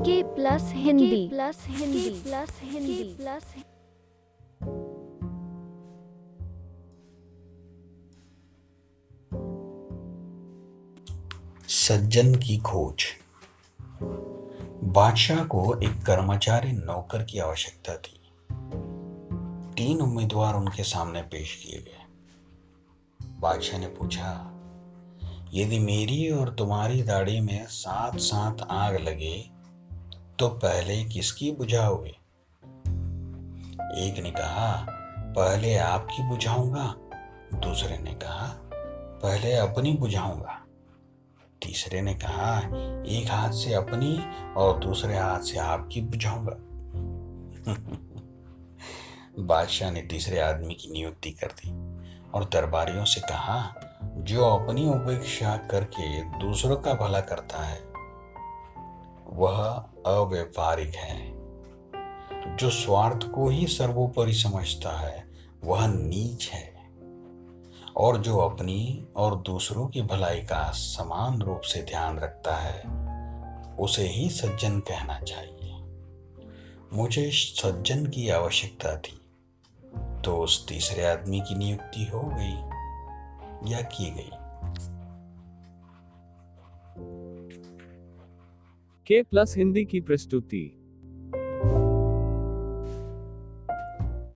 के plus Hindi. Plus Hindi. Plus Hindi. Plus सज्जन की खोज। बादशाह को एक कर्मचारी नौकर की आवश्यकता थी। तीन उम्मीदवार उनके सामने पेश किए गए। बादशाह ने पूछा यदि मेरी और तुम्हारी दाढ़ी में साथ साथ आग लगे तो पहले किसकी बुझाओगे एक ने कहा, पहले आपकी बुझाऊँगा। दूसरे ने कहा, पहले अपनी बुझाऊँगा। तीसरे ने कहा, एक हाथ से अपनी और दूसरे हाथ से आपकी बुझाऊँगा। बादशाह ने तीसरे आदमी की नियुक्ति कर दी और दरबारियों से कहा, जो अपनी उपेक्षा करके दूसरों का भला करता है वह अव्यवहारिक है। जो स्वार्थ को ही सर्वोपरि समझता है, वह नीच है। और जो अपनी और दूसरों की भलाई का समान रूप से ध्यान रखता है, उसे ही सज्जन कहना चाहिए। मुझे सज्जन की आवश्यकता थी तो उस तीसरे आदमी की नियुक्ति हो गई या की गई? के प्लस हिंदी की प्रस्तुति।